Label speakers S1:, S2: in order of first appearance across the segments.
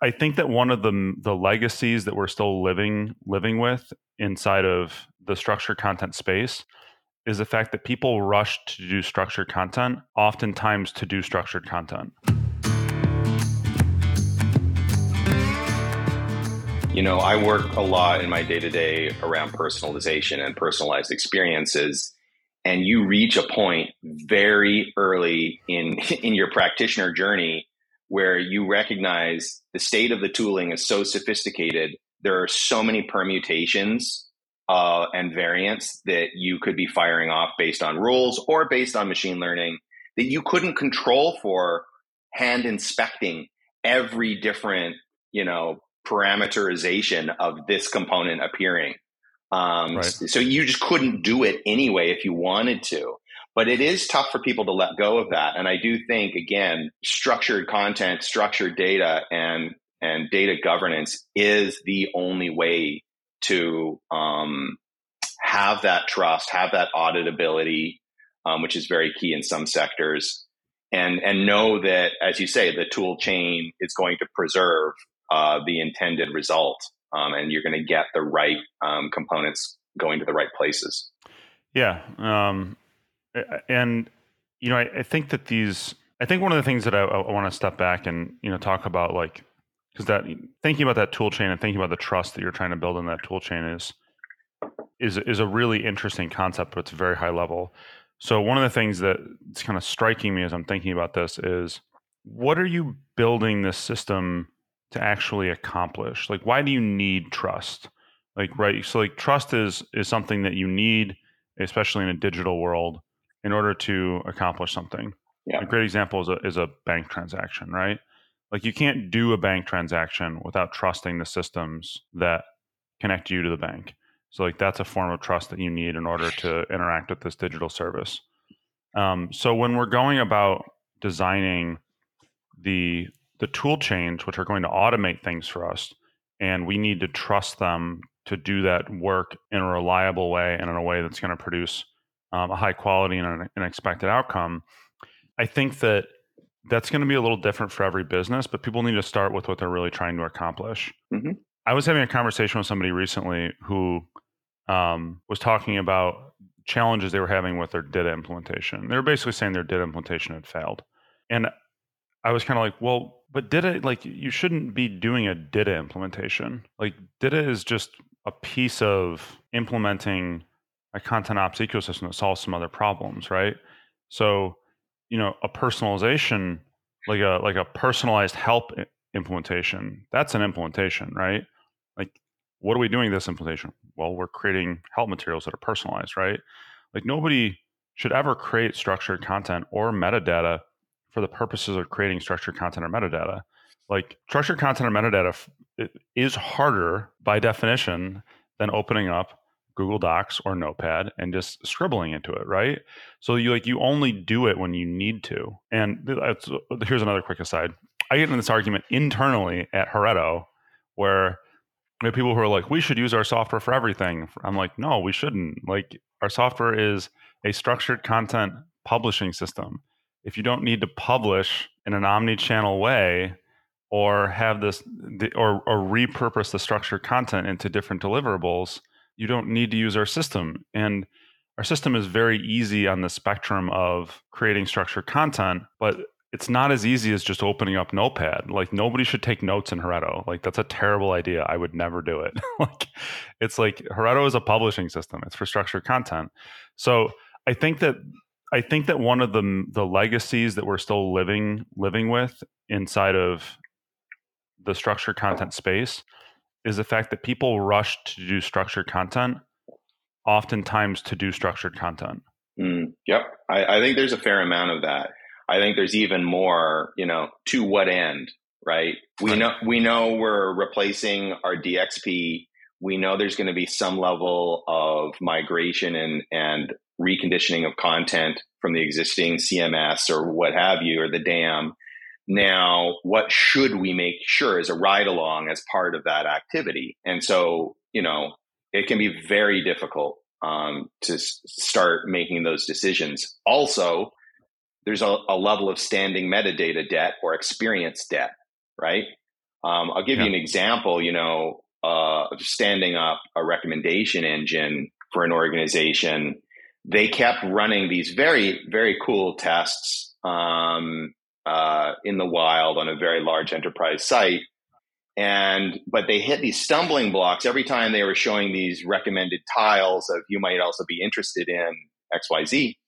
S1: I think that one of the the legacies that we're still living living with inside of the structured content space is the fact that people rush to do structured content, oftentimes to do structured content.
S2: You know, I work a lot in my day to day around personalization and personalized experiences. And you reach a point very early in, in your practitioner journey where you recognize the state of the tooling is so sophisticated. There are so many permutations uh, and variants that you could be firing off based on rules or based on machine learning that you couldn't control for hand inspecting every different, you know, parameterization of this component appearing. Um, right. So you just couldn't do it anyway if you wanted to. But it is tough for people to let go of that. And I do think, again, structured content, structured data, and and data governance is the only way to um, have that trust, have that auditability, um, which is very key in some sectors, and and know that, as you say, the tool chain is going to preserve uh, the intended result, um, and you're going to get the right um, components going to the right places.
S1: Yeah, um, and you know, I, I, think that these. I think one of the things that I, I want to step back and you know talk about, like, because that thinking about that tool chain and thinking about the trust that you're trying to build in that tool chain is is is a really interesting concept, but it's very high level. So one of the things that's kind of striking me as I'm thinking about this is what are you building this system to actually accomplish? Like why do you need trust? Like right so like trust is is something that you need especially in a digital world in order to accomplish something. Yeah. A great example is a, is a bank transaction, right? Like you can't do a bank transaction without trusting the systems that connect you to the bank. So like that's a form of trust that you need in order to interact with this digital service. Um, so when we're going about designing the the tool chains which are going to automate things for us, and we need to trust them to do that work in a reliable way and in a way that's going to produce um, a high quality and an, an expected outcome. I think that that's going to be a little different for every business, but people need to start with what they're really trying to accomplish. Mm-hmm. I was having a conversation with somebody recently who um, was talking about challenges they were having with their DITA implementation. They were basically saying their DITA implementation had failed. And I was kind of like, well, but DITA, like, you shouldn't be doing a DITA implementation. Like, DITA is just a piece of implementing a content ops ecosystem that solves some other problems, right? So, you know, a personalization, like a like a personalized help implementation, that's an implementation, right? Like, what are we doing this implementation? Well, we're creating help materials that are personalized, right? Like nobody should ever create structured content or metadata for the purposes of creating structured content or metadata. Like structured content or metadata is harder by definition than opening up Google Docs or Notepad and just scribbling into it, right? So you like you only do it when you need to. And here's another quick aside. I get in this argument internally at Heretto where people who are like, we should use our software for everything. I'm like, no, we shouldn't. Like our software is a structured content publishing system. If you don't need to publish in an omni-channel way, or have this or, or repurpose the structured content into different deliverables you don't need to use our system. And our system is very easy on the spectrum of creating structured content but it's not as easy as just opening up notepad. Like nobody should take notes in heretto like that's a terrible idea. I would never do it. Like it's like heretto is a publishing system. It's for structured content. So i think that i think that one of the the legacies that we're still living living with inside of the structured content space is the fact that people rush to do structured content oftentimes to do structured content.
S2: Mm, yep. I, I, think there's a fair amount of that. I think there's even more, you know, to what end, right? We know we know we're replacing our DXP. We know there's going to be some level of migration and and reconditioning of content from the existing CMS or what have you, or the DAM now, what should we make sure is a ride along as part of that activity? And so, you know, it can be very difficult um, to s- start making those decisions. Also, there's a, a level of standing metadata debt or experience debt, right? Um, I'll give yeah. you an example. You know, uh, standing up a recommendation engine for an organization, they kept running these very, very cool tests um, uh, in the wild on a very large enterprise site. And but they hit these stumbling blocks every time they were showing these recommended tiles of you might also be interested in X Y Z.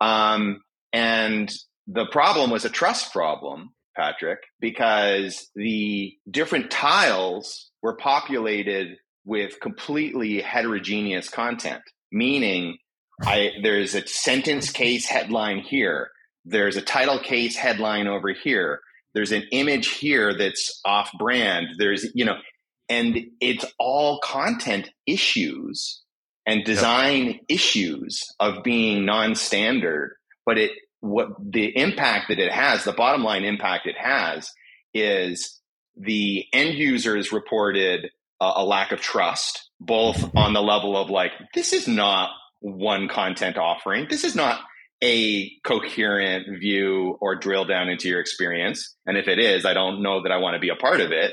S2: Um, and the problem was a trust problem, Patrick, because the different tiles were populated with completely heterogeneous content, meaning I, there's a sentence case headline here, there's a title case headline over here, there's an image here that's off brand, there's, you know, and it's all content issues and design yep. issues of being non-standard but it what the impact that it has the bottom line impact it has is the end users reported a, a lack of trust both on the level of like this is not one content offering. This is not a coherent view or drill down into your experience and if it is i don't know that i want to be a part of it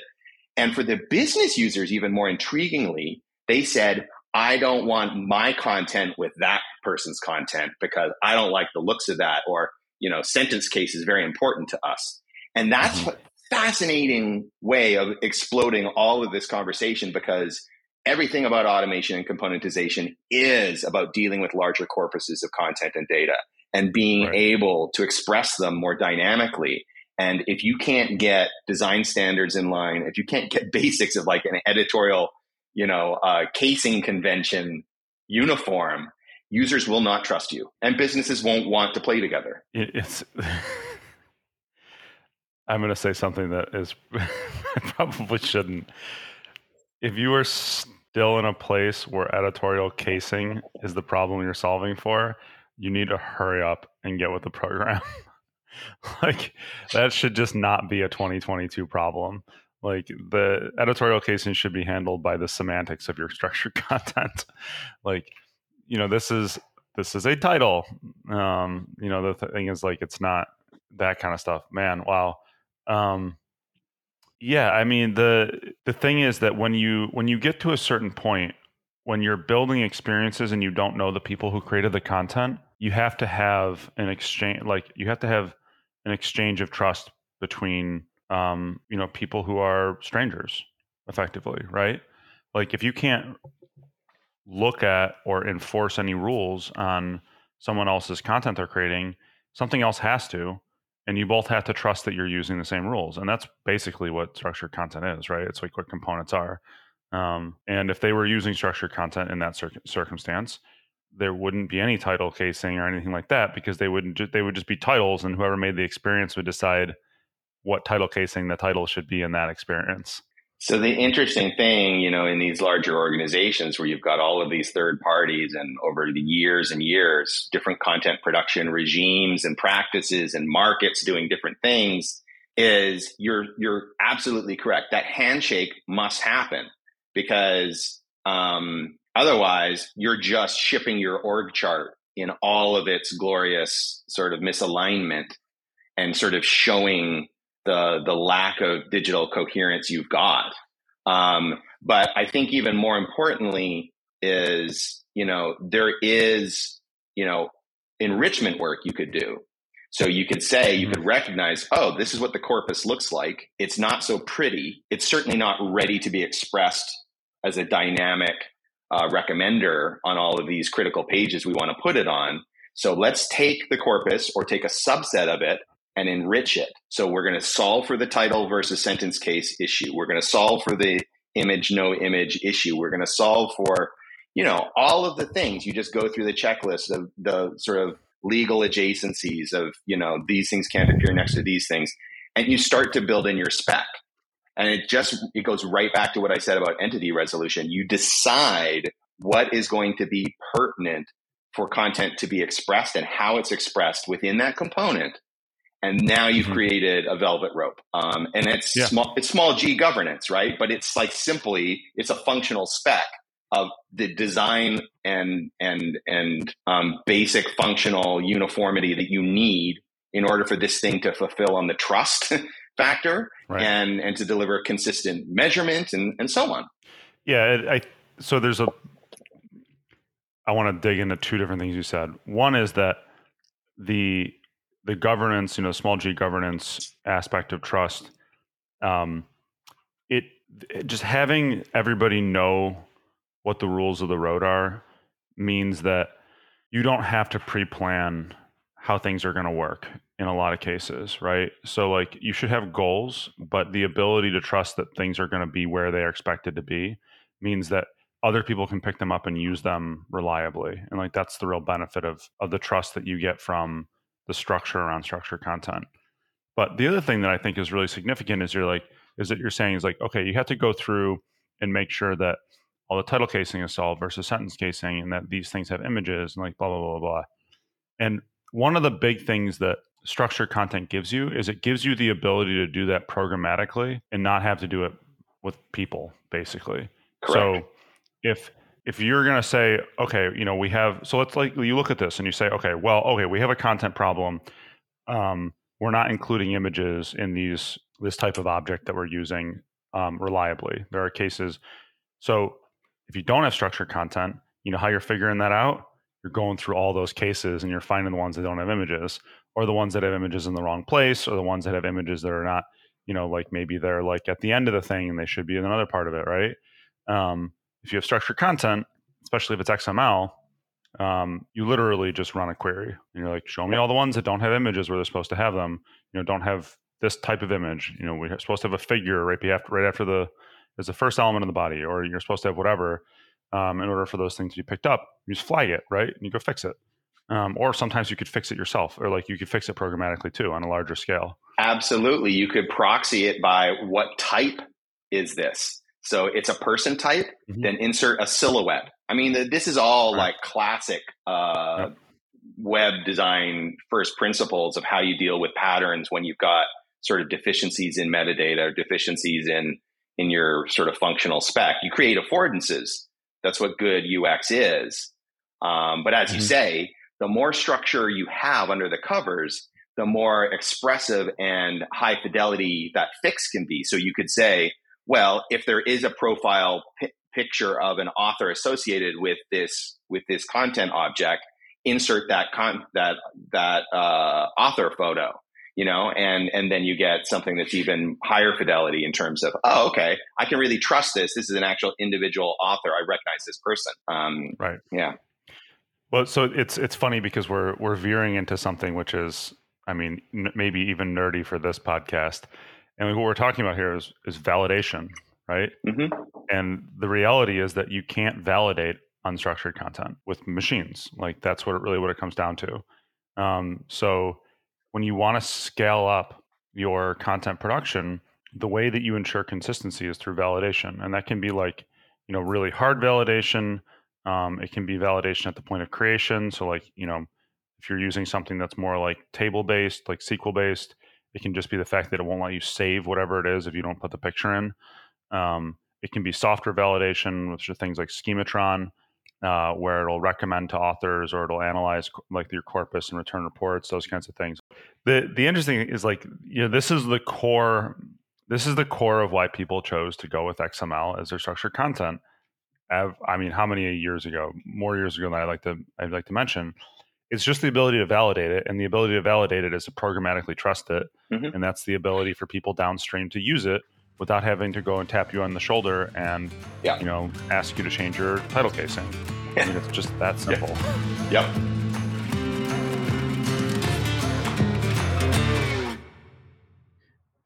S2: and for the business users even more intriguingly they said I don't want my content with that person's content because I don't like the looks of that or you know sentence case is very important to us. And that's mm-hmm. a fascinating way of exploding all of this conversation because everything about automation and componentization is about dealing with larger corpuses of content and data and being right. able to express them more dynamically. And if you can't get design standards in line, if you can't get basics of like an editorial you know, uh, casing convention uniform, users will not trust you, and businesses won't want to play together.
S1: It's. I'm going to say something that is I probably shouldn't. If you are still in a place where editorial casing is the problem you're solving for, you need to hurry up and get with the program. like that should just not be a 2022 problem. Like the editorial casing should be handled by the semantics of your structured content. like, you know, this is this is a title. Um, you know, the thing is like it's not that kind of stuff. Man, wow. Um, yeah, I mean the the thing is that when you when you get to a certain point when you're building experiences and you don't know the people who created the content, you have to have an exchange like you have to have an exchange of trust between um, you know, people who are strangers, effectively, right? Like if you can't look at or enforce any rules on someone else's content they're creating, something else has to, and you both have to trust that you're using the same rules. And that's basically what structured content is, right? It's like what components are. Um, and if they were using structured content in that cir- circumstance, there wouldn't be any title casing or anything like that because they wouldn't ju- they would just be titles, and whoever made the experience would decide what title casing the title should be in that experience.
S2: So the interesting thing, you know, in these larger organizations where you've got all of these third parties and over the years and years, different content production regimes and practices and markets doing different things, is you're you're absolutely correct. That handshake must happen because um, otherwise you're just shipping your org chart in all of its glorious sort of misalignment and sort of showing the the lack of digital coherence you've got. Um, but I think even more importantly is you know there is you know enrichment work you could do. So you could say you could mm-hmm. recognize, oh, this is what the corpus looks like. It's not so pretty. It's certainly not ready to be expressed as a dynamic uh, recommender on all of these critical pages we want to put it on. So let's take the corpus or take a subset of it and enrich it. So we're going to solve for the title versus sentence case issue. We're going to solve for the image, no image issue. We're going to solve for, you know, all of the things. You just go through the checklist of the sort of legal adjacencies of, you know, these things can't appear next to these things. And you start to build in your spec. And it just, it goes right back to what I said about entity resolution. You decide what is going to be pertinent for content to be expressed and how it's expressed within that component and now you've mm-hmm. created a velvet rope um, and it's yeah. small it's small g governance right but it's like simply it's a functional spec of the design and and and um, basic functional uniformity that you need in order for this thing to fulfill on the trust factor right. and and to deliver consistent measurement and and so on.
S1: Yeah, I so there's a I want to dig into two different things you said. One is that the the governance, you know, small g governance aspect of trust, um, it, it just having everybody know what the rules of the road are means that you don't have to pre-plan how things are going to work in a lot of cases, right? So like you should have goals, but the ability to trust that things are going to be where they are expected to be means that other people can pick them up and use them reliably. And like that's the real benefit of of the trust that you get from the structure around structured content. But the other thing that I think is really significant is you're like is that you're saying is like okay, you have to go through and make sure that all the title casing is solved versus sentence casing and that these things have images and like blah blah blah blah. And one of the big things that structured content gives you is it gives you the ability to do that programmatically and not have to do it with people basically.
S2: Correct.
S1: So if if you're going to say okay you know we have so let's like you look at this and you say okay well okay we have a content problem um, we're not including images in these this type of object that we're using um, reliably there are cases so if you don't have structured content you know how you're figuring that out you're going through all those cases and you're finding the ones that don't have images or the ones that have images in the wrong place or the ones that have images that are not you know like maybe they're like at the end of the thing and they should be in another part of it right um, if you have structured content, especially if it's XML, um, you literally just run a query and you're like, show me all the ones that don't have images where they're supposed to have them. You know, don't have this type of image. You know, we're supposed to have a figure right after right after the as the first element of the body, or you're supposed to have whatever um, in order for those things to be picked up. You just flag it, right? And you go fix it. Um, or sometimes you could fix it yourself, or like you could fix it programmatically too on a larger scale.
S2: Absolutely, you could proxy it by what type is this so it's a person type, mm-hmm. then insert a silhouette. I mean, this is all right. like classic uh, yep. web design first principles of how you deal with patterns when you've got sort of deficiencies in metadata, or deficiencies in in your sort of functional spec. You create affordances. That's what good UX is. Um, but as mm-hmm. you say, the more structure you have under the covers, the more expressive and high fidelity that fix can be. So you could say, well, if there is a profile p- picture of an author associated with this with this content object, insert that con- that that uh, author photo, you know, and and then you get something that's even higher fidelity in terms of oh, okay, I can really trust this. This is an actual individual author. I recognize this person. Um,
S1: right.
S2: Yeah.
S1: Well, so it's it's funny because we're we're veering into something which is, I mean, n- maybe even nerdy for this podcast and what we're talking about here is, is validation, right? Mm-hmm. And the reality is that you can't validate unstructured content with machines. Like that's what it really what it comes down to. Um, so when you want to scale up your content production, the way that you ensure consistency is through validation, and that can be like you know really hard validation. Um, it can be validation at the point of creation. So like you know if you're using something that's more like table based, like SQL based, it can just be the fact that it won't let you save whatever it is if you don't put the picture in. Um, it can be software validation, which are things like Schematron, uh, where it'll recommend to authors or it'll analyze like your corpus and return reports, those kinds of things. The the interesting is like you know this is the core. This is the core of why people chose to go with XML as their structured content. I mean, how many years ago? More years ago than I like to I'd like to mention. It's just the ability to validate it, and the ability to validate it is to programmatically trust it, mm-hmm. and that's the ability for people downstream to use it without having to go and tap you on the shoulder and yeah. you know ask you to change your title casing. I mean, it's just that simple.
S2: Yeah. Yep.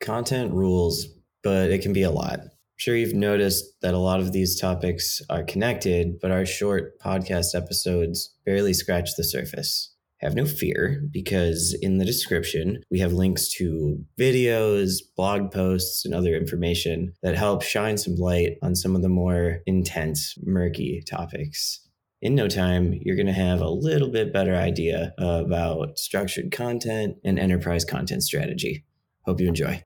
S3: Content rules, but it can be a lot sure you've noticed that a lot of these topics are connected, but our short podcast episodes barely scratch the surface. Have no fear, because in the description, we have links to videos, blog posts, and other information that help shine some light on some of the more intense, murky topics. In no time, you're going to have a little bit better idea about structured content and enterprise content strategy. Hope you enjoy.